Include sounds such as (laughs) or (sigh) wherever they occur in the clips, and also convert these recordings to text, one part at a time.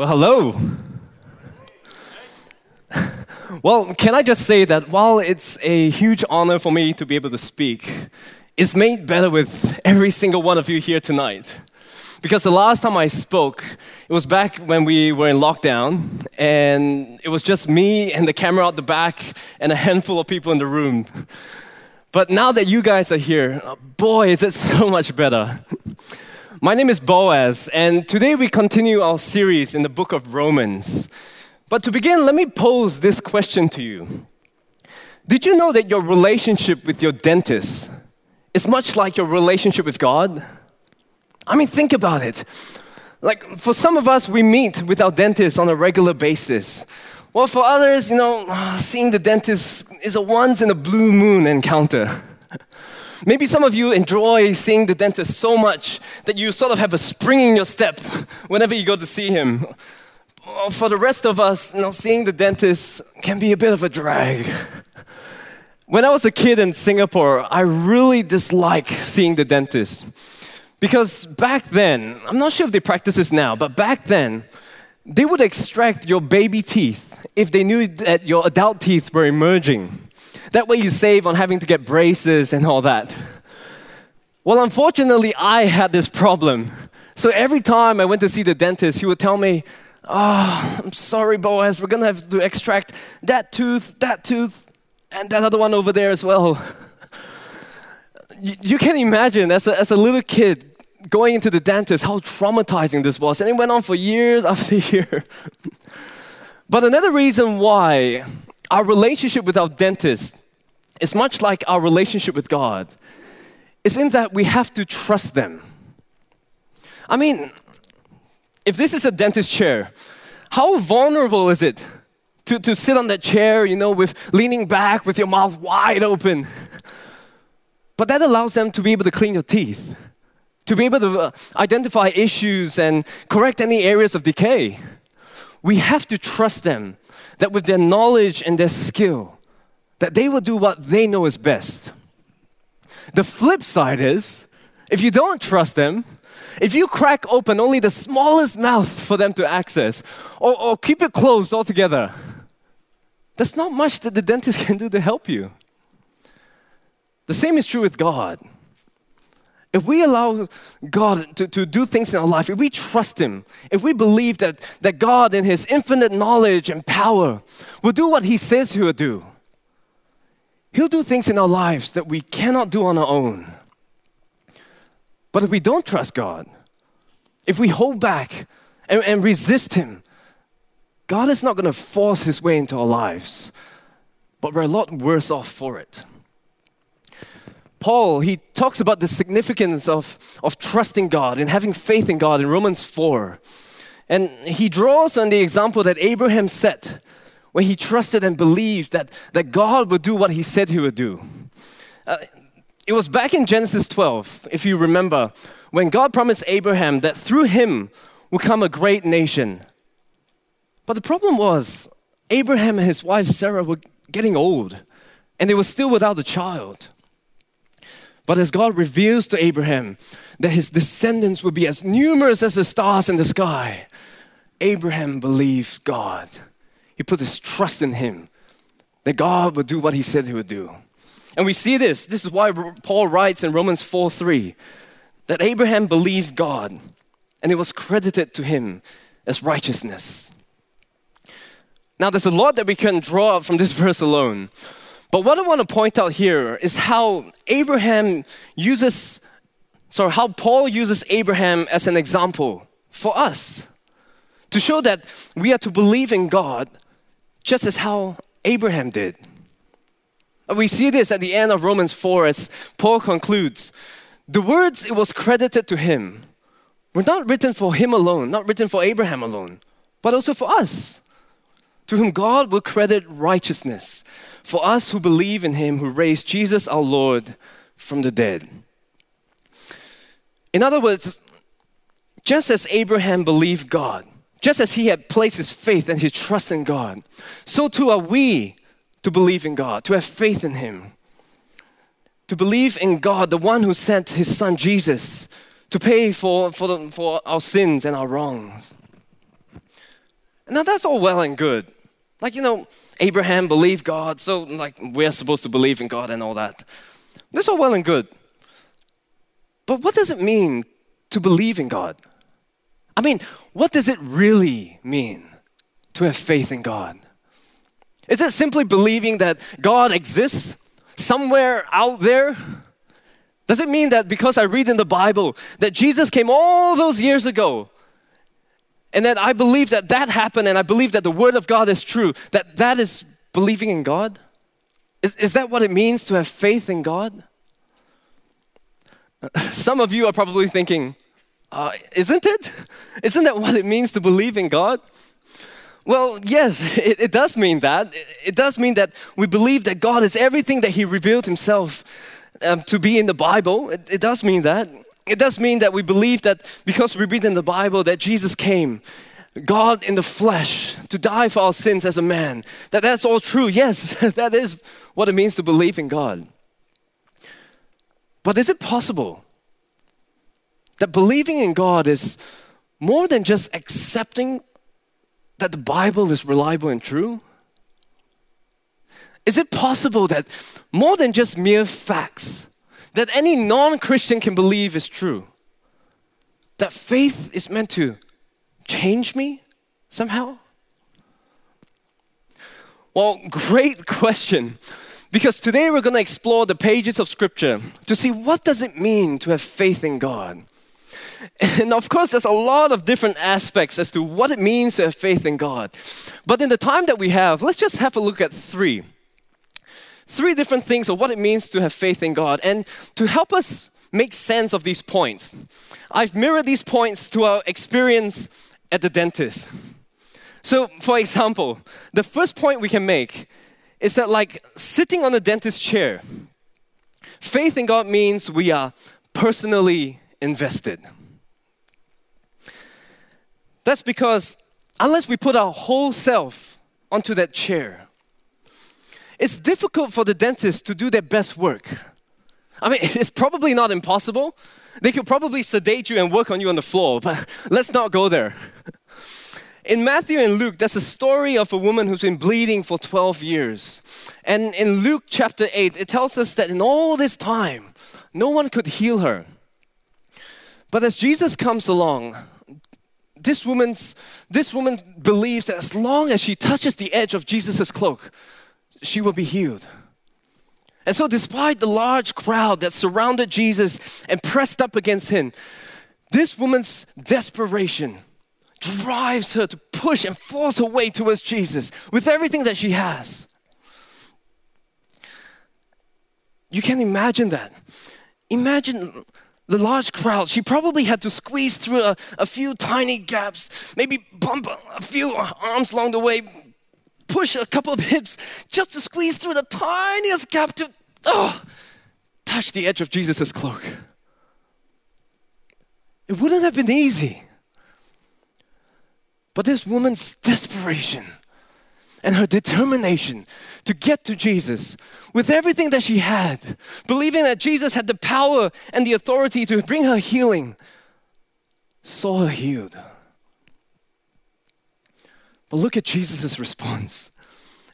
Well, hello. (laughs) well, can I just say that while it's a huge honor for me to be able to speak, it's made better with every single one of you here tonight. Because the last time I spoke, it was back when we were in lockdown, and it was just me and the camera out the back and a handful of people in the room. But now that you guys are here, boy, is it so much better. My name is Boaz, and today we continue our series in the book of Romans. But to begin, let me pose this question to you Did you know that your relationship with your dentist is much like your relationship with God? I mean, think about it. Like, for some of us, we meet with our dentist on a regular basis. Well, for others, you know, seeing the dentist is a once in a blue moon encounter. Maybe some of you enjoy seeing the dentist so much that you sort of have a spring in your step whenever you go to see him. For the rest of us, you know, seeing the dentist can be a bit of a drag. When I was a kid in Singapore, I really disliked seeing the dentist. Because back then, I'm not sure if they practice this now, but back then, they would extract your baby teeth if they knew that your adult teeth were emerging. That way you save on having to get braces and all that. Well, unfortunately, I had this problem. So every time I went to see the dentist, he would tell me, Oh, I'm sorry, Boaz, we're gonna have to extract that tooth, that tooth, and that other one over there as well. you, you can imagine, as a, as a little kid, going into the dentist, how traumatizing this was. And it went on for years (laughs) after year. but another reason why our relationship with our dentist is much like our relationship with God. It's in that we have to trust them. I mean, if this is a dentist chair, how vulnerable is it to, to sit on that chair, you know, with leaning back with your mouth wide open? But that allows them to be able to clean your teeth, to be able to uh, identify issues and correct any areas of decay. We have to trust them that with their knowledge and their skill, that they will do what they know is best. The flip side is, if you don't trust them, if you crack open only the smallest mouth for them to access, or, or keep it closed altogether, there's not much that the dentist can do to help you. The same is true with God. If we allow God to, to do things in our life, if we trust Him, if we believe that, that God, in His infinite knowledge and power, will do what He says He will do, He'll do things in our lives that we cannot do on our own. But if we don't trust God, if we hold back and, and resist Him, God is not going to force His way into our lives, but we're a lot worse off for it. Paul, he talks about the significance of, of trusting God and having faith in God in Romans 4. And he draws on the example that Abraham set when he trusted and believed that, that God would do what he said he would do. Uh, it was back in Genesis 12, if you remember, when God promised Abraham that through him would come a great nation. But the problem was, Abraham and his wife Sarah were getting old, and they were still without a child. But as God reveals to Abraham that his descendants would be as numerous as the stars in the sky, Abraham believed God. He put his trust in him that God would do what he said he would do. And we see this. This is why Paul writes in Romans 4 3 that Abraham believed God and it was credited to him as righteousness. Now, there's a lot that we can draw from this (laughs) verse alone. But what I want to point out here is how Abraham uses, sorry, how Paul uses Abraham as an example for us to show that we are to believe in God just as how Abraham did. We see this at the end of Romans 4 as Paul concludes the words it was credited to him were not written for him alone, not written for Abraham alone, but also for us, to whom God will credit righteousness, for us who believe in him who raised Jesus our Lord from the dead. In other words, just as Abraham believed God, just as he had placed his faith and his trust in God, so too are we to believe in God, to have faith in him. To believe in God, the one who sent his son Jesus to pay for, for, the, for our sins and our wrongs. Now that's all well and good. Like, you know, Abraham believed God, so like we're supposed to believe in God and all that. That's all well and good. But what does it mean to believe in God? I mean, what does it really mean to have faith in God? Is it simply believing that God exists somewhere out there? Does it mean that because I read in the Bible that Jesus came all those years ago and that I believe that that happened and I believe that the Word of God is true, that that is believing in God? Is, is that what it means to have faith in God? (laughs) Some of you are probably thinking, uh, isn't it? (laughs) Isn't that what it means to believe in God? Well, yes, (laughs) it, it, does mean that. It does mean that we believe that God is everything that He revealed Himself um, to be in the Bible. It, it does mean that. It does mean that we believe that because we read in the Bible that Jesus came, God in the flesh, to die for our sins as a man. That that's all true. Yes, (laughs) that is what it means to believe in God. But is it possible that believing in God is more than just accepting that the Bible is reliable and true? Is it possible that more than just mere facts, that any non Christian can believe is true? That faith is meant to change me somehow? Well, great (laughs) question. Because today we're going to explore the pages of scripture to see what does it mean to have faith in God. And of course, there's a lot of different aspects as to what it means to have faith in God. But in the time that we have, let's just have a look at three. Three different things of what it means to have faith in God. And to help us make sense of these points, I've mirrored these points to our experience at the dentist. So, for example, the first point we can make is that, like sitting on a dentist chair, faith in God means we are personally invested. That's because unless we put our whole self onto that chair, it's difficult for the dentist to do their best work. I mean, (laughs) it's probably not impossible. They could probably sedate you and work on you on the floor, but (laughs) let's not go there. (laughs) In Matthew and Luke, that's a story of a woman who's been bleeding for 12 years. And in Luke chapter 8, it tells us that in all this time, no one could heal her. But as Jesus comes along, this woman's this woman believes that as long as she touches the edge of Jesus' cloak, she will be healed. And so, despite the large crowd that surrounded Jesus and pressed up against him, this woman's desperation drives her to push and force her way towards Jesus with everything that she has. You can imagine that. Imagine the large crowd, she probably had to squeeze through a, a few tiny gaps, maybe bump a few arms along the way, push a couple of hips just to squeeze through the tiniest gap to oh, touch the edge of Jesus' cloak. It wouldn't have been easy. But this woman's desperation and her determination to get to Jesus with everything that she had, believing that Jesus had the power and the authority to bring her healing, saw her healed. But look at Jesus' response.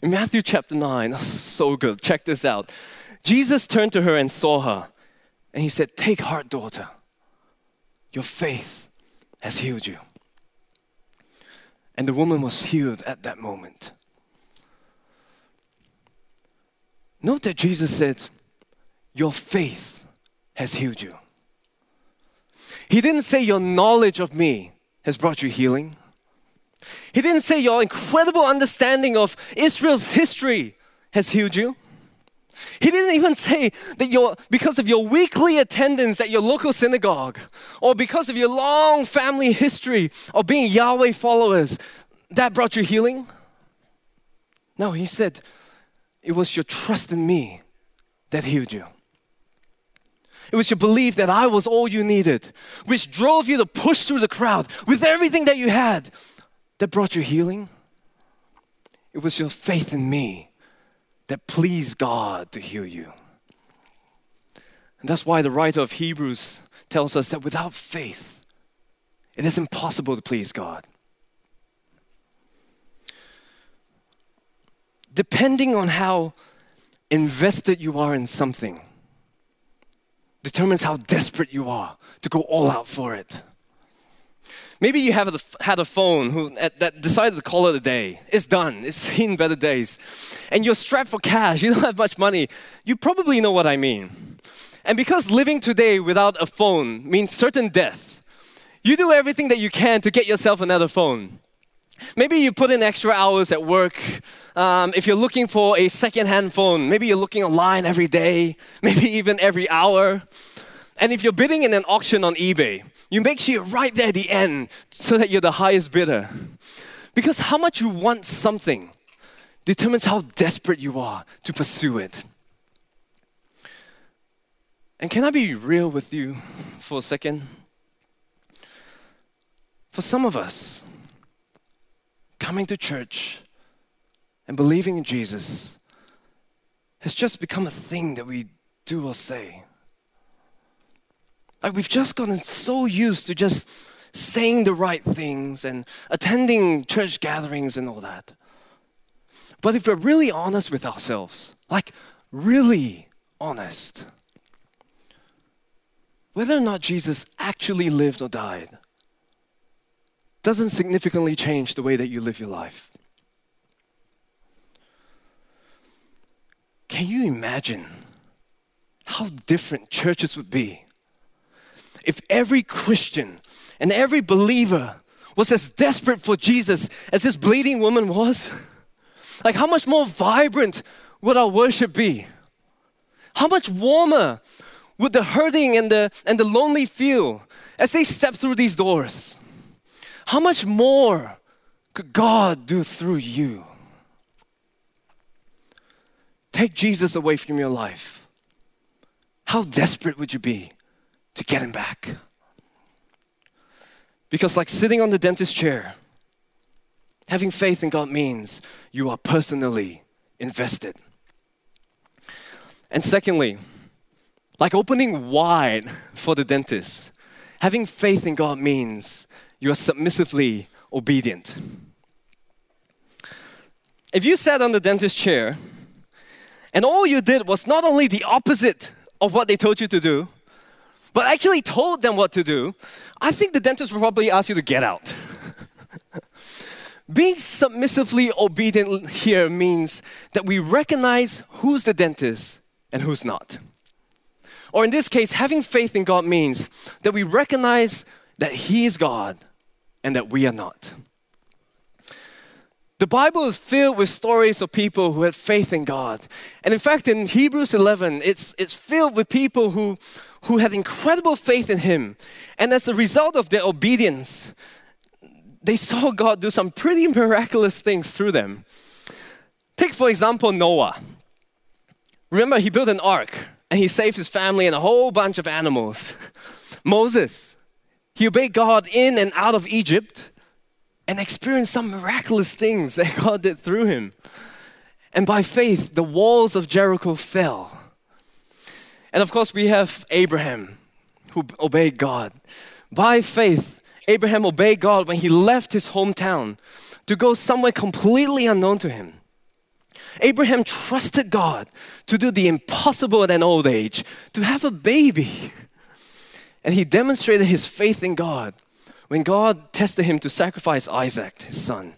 In Matthew chapter 9, oh, so good. Check this out. Jesus turned to her and saw her, and he said, Take heart, daughter. Your faith has healed you. And the woman was healed at that moment. Note that Jesus said, Your faith has healed you. He didn't say, Your knowledge of me has brought you healing. He didn't say, Your incredible understanding of Israel's history has healed you. He didn't even say that your, because of your weekly attendance at your local synagogue or because of your long family history of being Yahweh followers, that brought you healing. No, he said, it was your trust in me that healed you. It was your belief that I was all you needed, which drove you to push through the crowd with everything that you had that brought you healing. It was your faith in me that pleased God to heal you. And that's why the writer of Hebrews tells us that without faith, it is impossible to please God. Depending on how invested you are in something, determines how desperate you are to go all out for it. Maybe you have a, had a phone who, that decided to call it a day. It's done, it's (laughs) seen better days. And you're strapped for cash, (laughs) you don't have much money. You probably know what I mean. And because living today without a phone means certain death, you do everything that you can to get yourself another phone. Maybe you put in extra hours at work. Um, if you're looking for a second-hand phone, maybe you're looking online every day, (laughs) maybe even every hour. And if you're bidding in an auction on eBay, you make sure you're right there at the end so that you're the highest bidder. Because how much you want something determines how desperate you are to pursue it. And can I be real with you for a second? For some of us, coming to church and believing in Jesus has just become a thing that we do or say. Like we've just gotten so used to just saying the right things and attending church gatherings and all that. But if we're really honest with ourselves, like really honest, whether or not Jesus actually lived or died doesn't significantly change the way that you live your life. Can you imagine how different churches would be if every Christian and every believer was as desperate for Jesus as this bleeding woman was? Like, how much more vibrant would our worship be? How much warmer would the hurting and the, and the lonely feel as they step through these doors? How much more could God do through you? Take Jesus away from your life. How desperate would you be to get him back. Because, like sitting on the dentist chair, having faith in God means you are personally invested. And secondly, like opening wide (laughs) for the dentist, having faith in God means you are submissively obedient. If you sat on the dentist chair and all you did was not only the opposite of what they told you to do, but actually told them what to do, I think the dentist would probably ask you to get out. (laughs) Being submissively obedient here means that we recognize who's the dentist and who's not. Or in this case, having faith in God means that we recognize that He is God and that we are not. The Bible is filled with stories of people who had faith in God. And in fact, in Hebrews 11, it's, it's filled with people who, who had incredible faith in Him. And as a result of their obedience, they saw God do some pretty (laughs) miraculous things through them. Take, for example, Noah. Remember, he built an ark and he saved his family and a whole bunch of animals. (laughs) Moses, he obeyed God in and out of Egypt and experienced some miraculous things that (laughs) God did through him. And by faith, the walls of Jericho fell. And of course, we have Abraham who obeyed God. By faith, Abraham obeyed God when he left his hometown to go somewhere completely unknown to him. Abraham trusted God to do the impossible at an old age, to have a baby. (laughs) And he demonstrated his faith in God when God tested him to sacrifice Isaac, his son.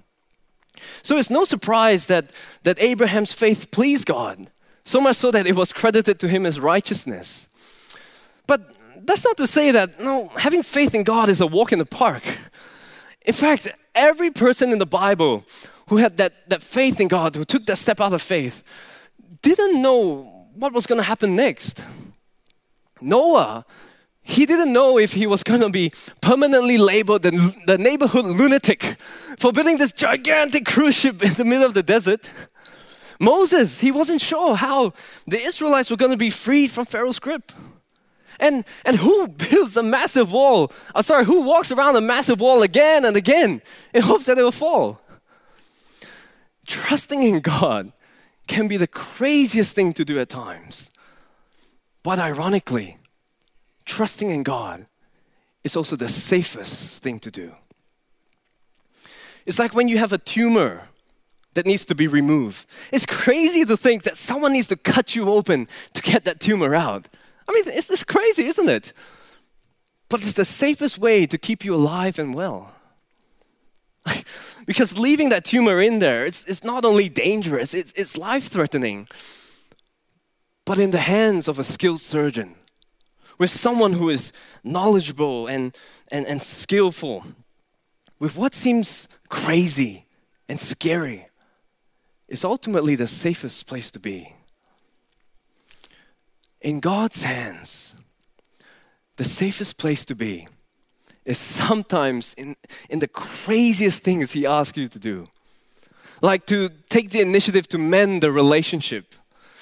So it's no surprise that, that Abraham's faith pleased God, so much so that it was credited to him as righteousness. But that's not to say that no, having faith in God is a walk in the park. In fact, every person in the Bible who had that, that faith in God, who took that step out of faith, didn't know what was going to happen next. Noah he didn't know if he was going to be permanently labeled the, the neighborhood lunatic for building this gigantic cruise ship in the middle of the desert. Moses, he wasn't sure how the Israelites were going to be freed from Pharaoh's grip. And, and who builds a massive wall? Oh, sorry, who walks around a massive wall again and again in hopes that it will fall? Trusting in God can be the craziest thing to do at times. But ironically, trusting in God is also the safest thing to do. It's like when you have a tumor that needs to be removed. It's crazy to think that someone needs to cut you open to get that tumor out. I mean, it's, it's crazy, isn't it? But it's the safest way to keep you alive and well. (laughs) because leaving that tumor in there, it's, it's not only dangerous, it's, it's life threatening. But in the hands of a skilled surgeon, with someone who is knowledgeable and, and, and skillful, with what seems crazy and scary, is ultimately the safest place to be. In God's hands, the safest place to be is sometimes in, in the craziest things He asks you to do. Like to take the initiative to mend a relationship,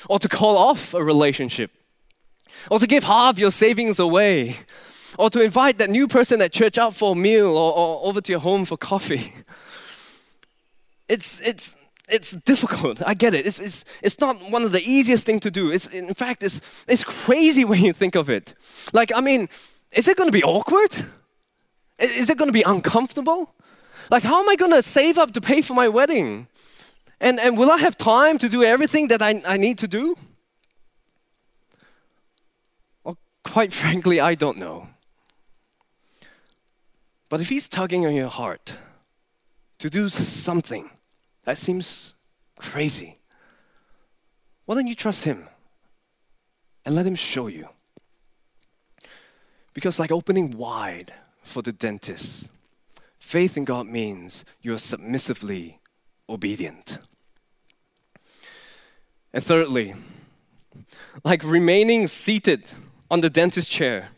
or to call off a relationship, or to give half your savings away, or to invite that new person at church out for a meal or, or over to your home for coffee. It's, it's, it's difficult. I get it. It's, it's, it's not one of the easiest things to do. It's, in fact, it's, it's crazy when you think of it. Like, I mean, is it going to be awkward? Is it going to be uncomfortable? Like, how am I going to save up to pay for my wedding? And, and will I have time to do everything that I, I need to do? Well, quite (laughs) frankly, I don't know. But if He's tugging on your heart to do something that seems crazy, why don't you trust Him and let Him show you? Because, like opening wide for the dentist, faith in God means you are submissively obedient. And thirdly, like remaining seated on the dentist chair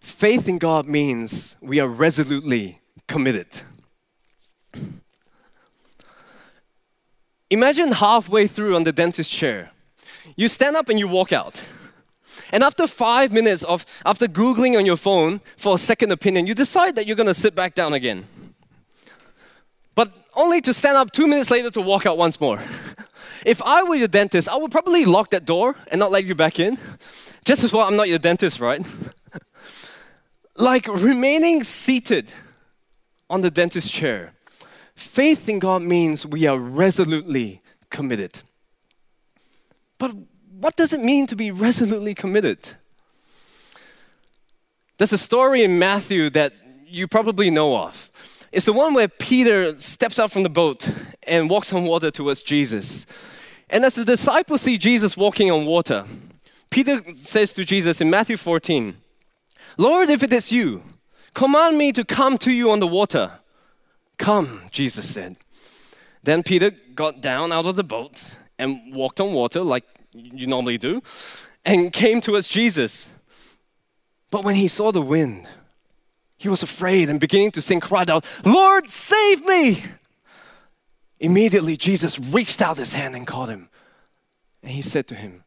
Faith in God means we are resolutely committed. Imagine halfway through on the dentist chair, you stand up and you walk out. And after five minutes of after Googling on your phone for a second opinion, you decide that you're gonna sit back down again. But only to stand up two minutes later to walk out once more. (laughs) If I were your dentist, I would probably lock that door and not let you back in. Just as well, I'm not your dentist, right? (laughs) like remaining seated on the dentist chair. Faith in God means we are resolutely committed. But what does it mean to be resolutely committed? There's a story in Matthew that you probably know of. It's the one where Peter steps out from the boat and walks on water towards Jesus. And as the disciples see Jesus walking on water, Peter says to Jesus in Matthew 14, Lord, if it is you, command me to come to you on the water. Come, Jesus said. Then Peter got down out of the boat and walked on water like you normally do and came towards Jesus. But when he saw the wind, he was afraid and beginning to sing, cried out, Lord, save me! Immediately, Jesus reached out his hand and caught him. And he said to him,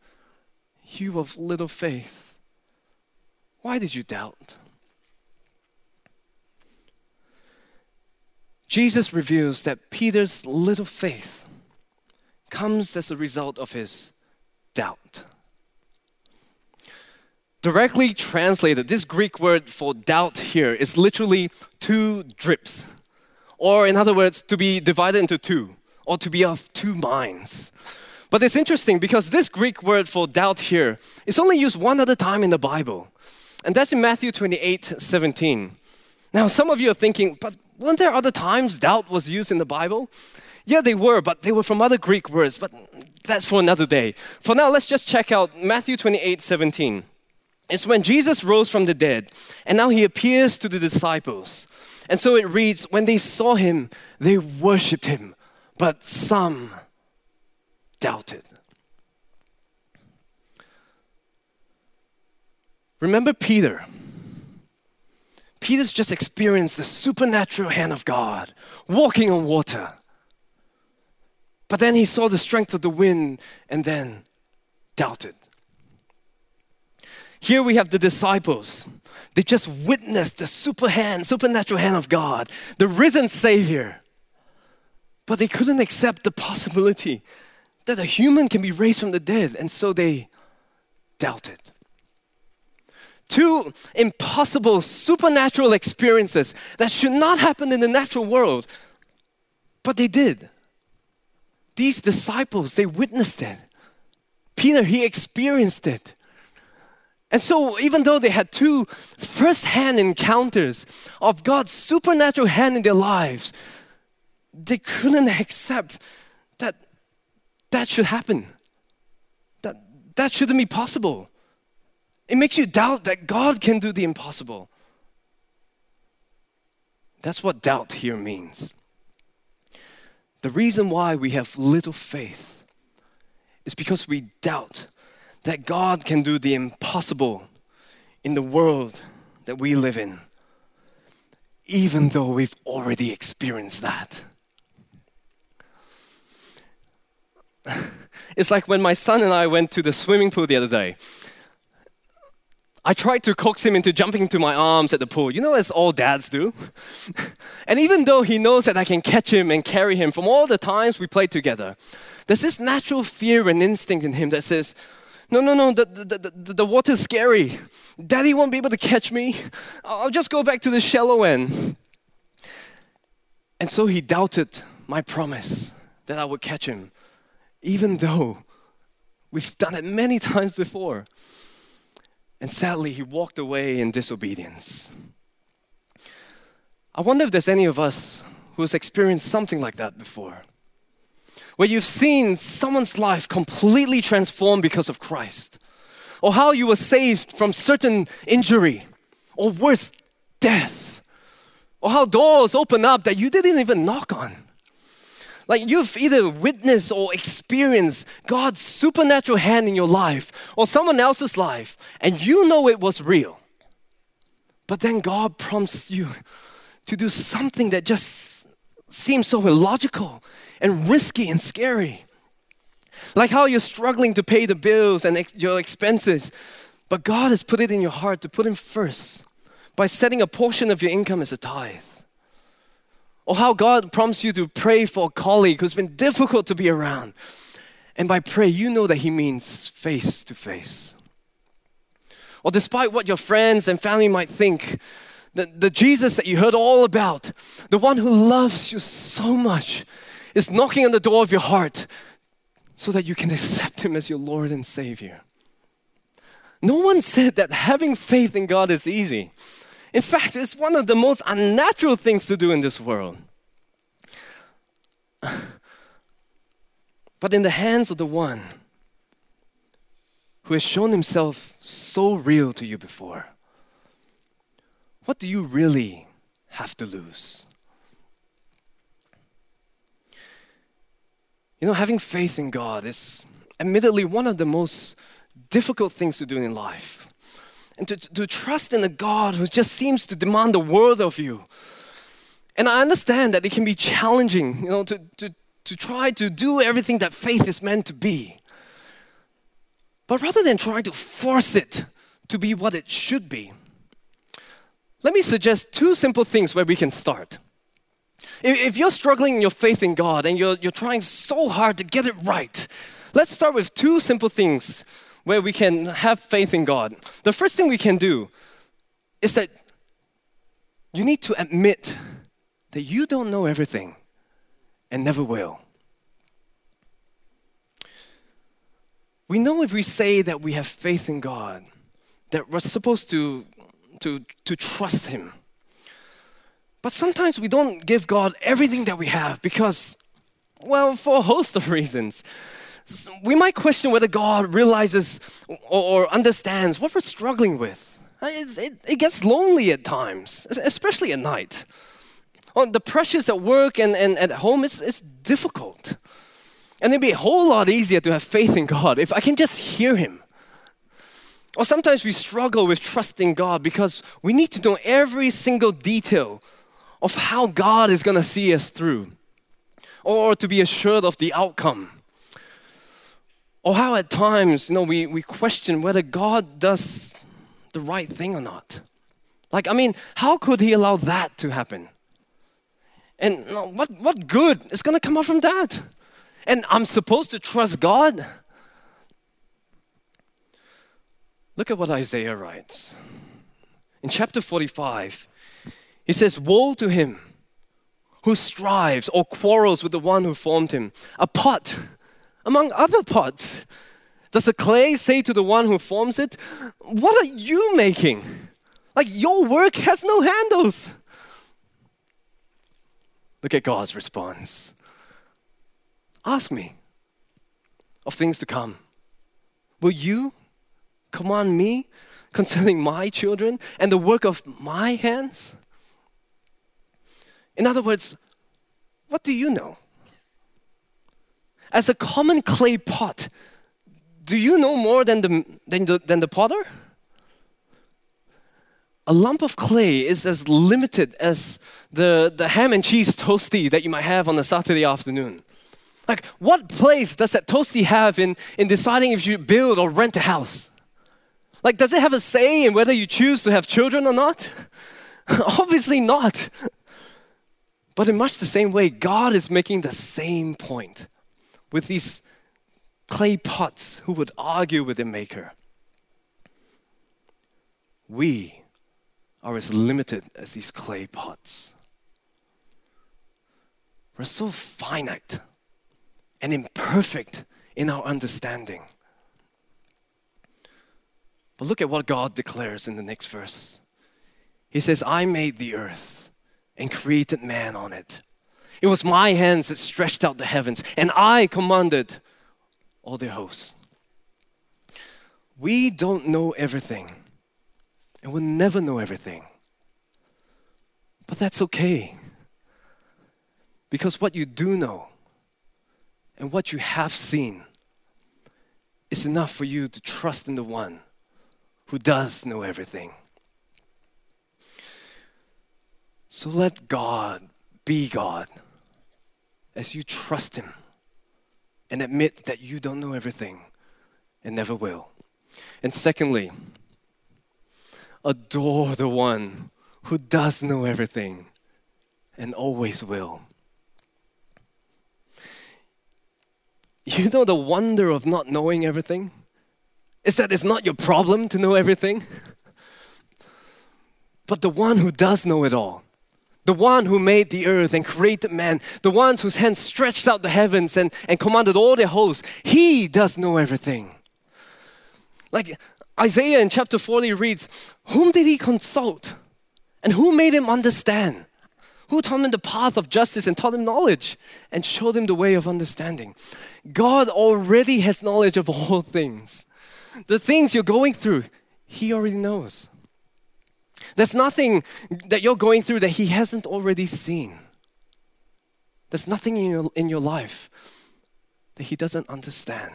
You of little faith, why did you doubt? Jesus reveals that Peter's little faith comes as a result of his doubt. Directly translated, this Greek word for doubt here is literally two drips. Or, in other words, to be divided into two, or to be of two minds. But it's interesting because this Greek word for doubt here is only used one other time in the Bible. And that's in Matthew 28 17. Now, some of you are thinking, but weren't there other times doubt was used in the Bible? Yeah, they were, but they were from other Greek words, but that's for another day. For now, let's just check out Matthew 28 17. It's when Jesus rose from the dead, and now he appears to the disciples. And so it reads, when they saw him, they worshiped him, but some doubted. Remember Peter. Peter's just experienced the supernatural hand of God walking on water. But then he saw the strength of the wind and then doubted. Here we have the disciples. They just witnessed the super hand, supernatural hand of God, the risen Savior. But they couldn't accept the possibility that a human can be raised from the dead, and so they doubted two impossible supernatural experiences that should not happen in the natural world, but they did. These disciples, they witnessed it. Peter, he experienced it. And so, even though they had two first hand encounters of God's supernatural hand in their lives, they couldn't accept that that should happen. That that shouldn't be possible. It makes you doubt that God can do the impossible. That's what doubt here means. The reason why we have little faith is because we doubt that God can do the impossible in the world that we live in, even though we've already experienced that. (laughs) it's like when my son and I went to the swimming pool the other day. I tried to coax him into jumping into my arms at the pool, you know, as all dads do. (laughs) and even though he knows that I can catch him and carry him from all the times we played together, there's this natural fear and instinct in him that says, no, no, no, the, the, the, the water's scary. Daddy won't be able to catch me. I'll just go back to the shallow end. And so he doubted my promise that I would catch him, even though we've done it many times before. And sadly, he walked away in disobedience. I wonder if there's any of us who's experienced something like that before. Where you've seen someone's life completely transformed because of Christ, or how you were saved from certain injury, or worse, death, or how doors open up that you didn't even knock on. Like you've either witnessed or experienced God's supernatural hand in your life or someone else's life, and you know it was real. But then God prompts you to do something that just seems so illogical and risky and scary. Like how you're struggling to pay the bills and ex- your expenses, but God has put it in your heart to put Him first by setting a portion of your income as a tithe. Or how God prompts you to pray for a colleague who's been difficult to be around. And by pray, you know that He means face to face. Or despite what your friends and family might think, the, the Jesus that you heard all about, the one who loves you so much, is knocking on the door of your heart so that you can accept Him as your Lord and Savior. No one said that having faith in God is easy. In fact, it's one of the most unnatural things to do in this world. (sighs) But in the hands of the one who has shown himself so real to you before, what do you really have to lose? You know, having faith in God is admittedly one of the most difficult things to do in life and to, to trust in a God who just seems to demand the world of you. And I understand that it can be challenging, you know, to, to, to try to do everything that faith is meant to be. But rather than trying to force it to be what it should be, let me suggest two simple things where we can start. If, you're struggling in your faith in God and you're, you're trying so hard to get it right, let's start with two simple things where we can have faith in God. The first thing we can do is that you need to admit that you don't know everything and never will. We know if we say that we have faith in God, that we're supposed to, to, to trust Him. But sometimes we don't give God everything that we have because, well, for a host of reasons we might question whether God realizes or, or understands what we're struggling with. Uh, it, it, it, gets lonely at times, especially at night. The pressures at work and, and at home, it's, it's difficult. And it'd be a whole lot easier to have faith in God if I can just hear Him. Or sometimes we struggle with trusting God because we need to know every single detail of how God is going to see us through, or to be assured of the outcome. Or how at times, you know, we, we question whether God does the right thing or not. Like, I mean, how could He allow that to happen? And you know, what, what good is going to come out from that? And I'm supposed to trust God? Look at what Isaiah writes. In chapter 45, he says, Woe to him who strives or quarrels with the one who formed him? A pot among other pots. Does the clay say to the one who forms it, What are you making? Like your work has no handles. Look at God's response. Ask me of things to come. Will you command me concerning my children and the work of my hands? In other words, what do you know? As a common clay pot, do you know more than the, than the, than the potter? A lump of clay is as limited as the, the ham and cheese toasty that you might have on a Saturday afternoon. Like, what place does that toasty have in, in deciding if you build or rent a house? Like, does it have a say in whether you choose to have children or not? (laughs) Obviously not. But in much the same way, God is making the same point with these clay pots who would argue with the maker. We are as limited as these clay pots. We're so finite and imperfect in our understanding. But look at what God declares in the next verse. He says, I made the earth and created man on it. It was my hands that stretched out the heavens, and I commanded all their hosts. We don't know everything, and we'll never know everything. But that's okay. Because what you do know and what you have seen is enough for you to trust in the one who does know everything. So let God be God as you trust Him and admit that you don't know everything and never will. And secondly, adore the one who does know everything and always will. You know the wonder of not knowing everything? Is that it's not your problem to know everything? (laughs) But the one who does know it all, the one who made the earth and created man, the ones whose hands stretched out the heavens and, and commanded all their hosts, he does know everything. Like Isaiah in chapter 40 reads, Whom did he consult? And who made him understand? Who taught him the path of justice and taught him knowledge and showed him the way of understanding? God already has knowledge of all (laughs) things. The things you're going through, He already knows. There's nothing that you're going through that He hasn't already seen. There's nothing in your, in your life that He doesn't understand.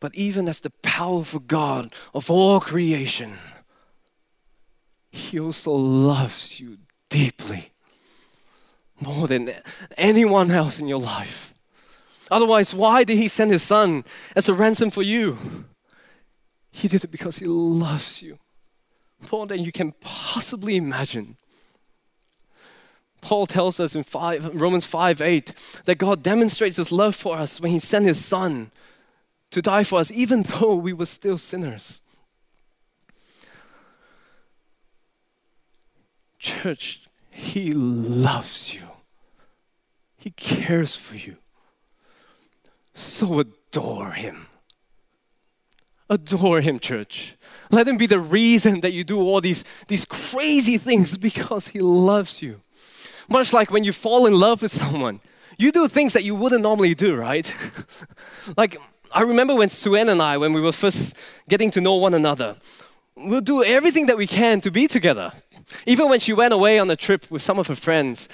But even as the powerful God of all creation, He also loves you deeply, more than anyone else in your life. Otherwise, why did He send His Son as a ransom for you? He did it because He loves you more than you can possibly imagine. Paul tells us in five, Romans 5 8 that God demonstrates His love for us when He sent His Son to die for us, even though we were still sinners. Church, He loves you, He cares for you. So adore Him. Adore Him, church. Let Him be the reason that you do all these, these crazy things (laughs) because He loves you. Much like when you fall in love with someone, you do things that you wouldn't normally do, right? (laughs) like, I remember when Suen and I, when we were first getting to know one another, we'll do everything that we can to be together. Even when she went away on a trip with some of her friends,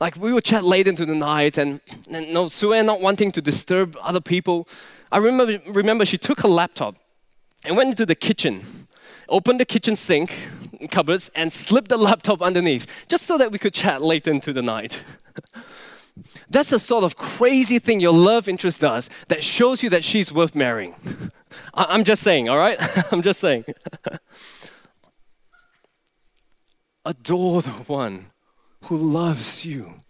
like we would chat late into the night, and, and no, Suen not wanting to disturb other people. I remember, remember she took her laptop and went into the kitchen, opened the kitchen sink cupboards, and slipped the laptop underneath, just so that we could chat late into the night. (laughs) That's the sort of crazy thing your love interest does that shows you that she's worth marrying. (laughs) I'm just saying, all right? (laughs) I'm just saying. Adore the one who loves you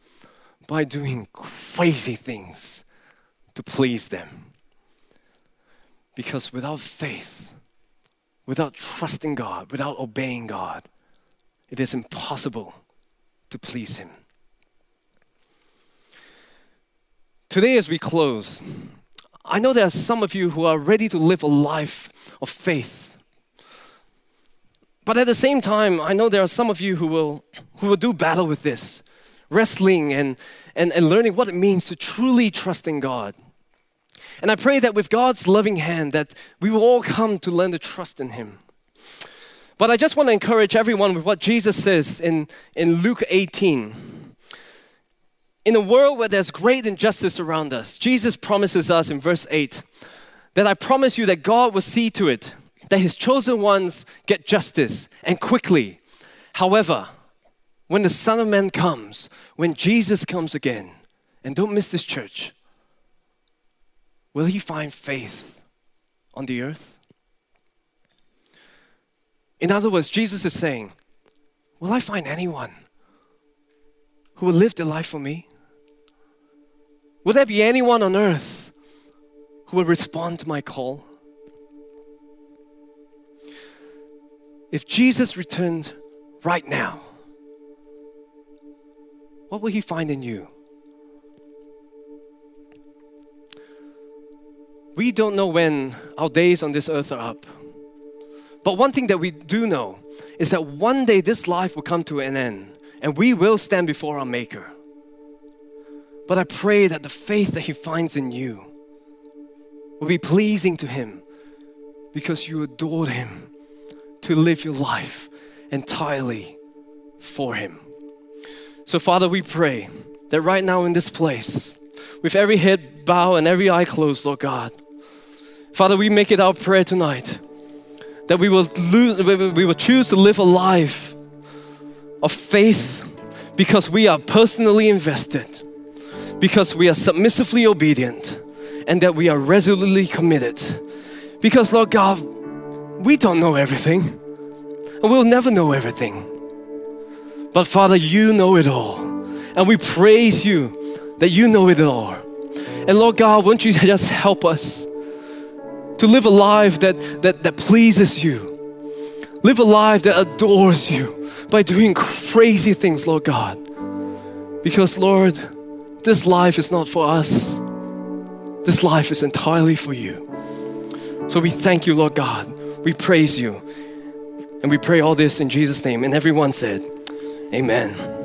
by doing crazy things to please them. Because without faith, without trusting God, without obeying God, it is impossible to please Him. Today, as we close, I know there are some of you who are ready to live a life of faith. But at the same time, I know there are some of you who will, who will do battle with this, wrestling and, and, and learning what it means to truly trust in God. And I pray that with God's loving hand that we will all come to learn to trust in Him. But I just want to encourage everyone with what Jesus says in, in Luke 18. In a world where there's great injustice around us, Jesus promises us in verse 8 that I promise you that God will see to it that His chosen ones get justice and quickly. However, when the Son of Man comes, when Jesus comes again, and don't miss this church, will He find faith on the earth? In other words, Jesus is saying, Will I find anyone who will live the life for me? Will there be anyone on earth who will respond to my call? If Jesus returned right now, what will he find in you? We don't know when our days on this earth are up. But one thing that we do know is that one day this life will come to an end and we will stand before our Maker. But I pray that the faith that He finds in you will be pleasing to Him because you adored Him to live your life entirely for Him. So, Father, we pray that right now in this place, with every head bowed and every eye closed, Lord God, Father, we make it our prayer tonight that we will, lose, we will choose to live a life of faith because we are personally invested because we are submissively obedient and that we are resolutely committed. Because, Lord God, we don't know everything and we'll never know everything. But, Father, you know it all. And we praise you that you know it all. And, Lord God, won't you just help us to live a life that, that, that pleases you? Live a life that adores you by doing crazy things, Lord God. Because, Lord, this life is not for us, this life is entirely for you. So we thank you, Lord God. We praise you. And we pray all this in Jesus' name. And everyone said, Amen.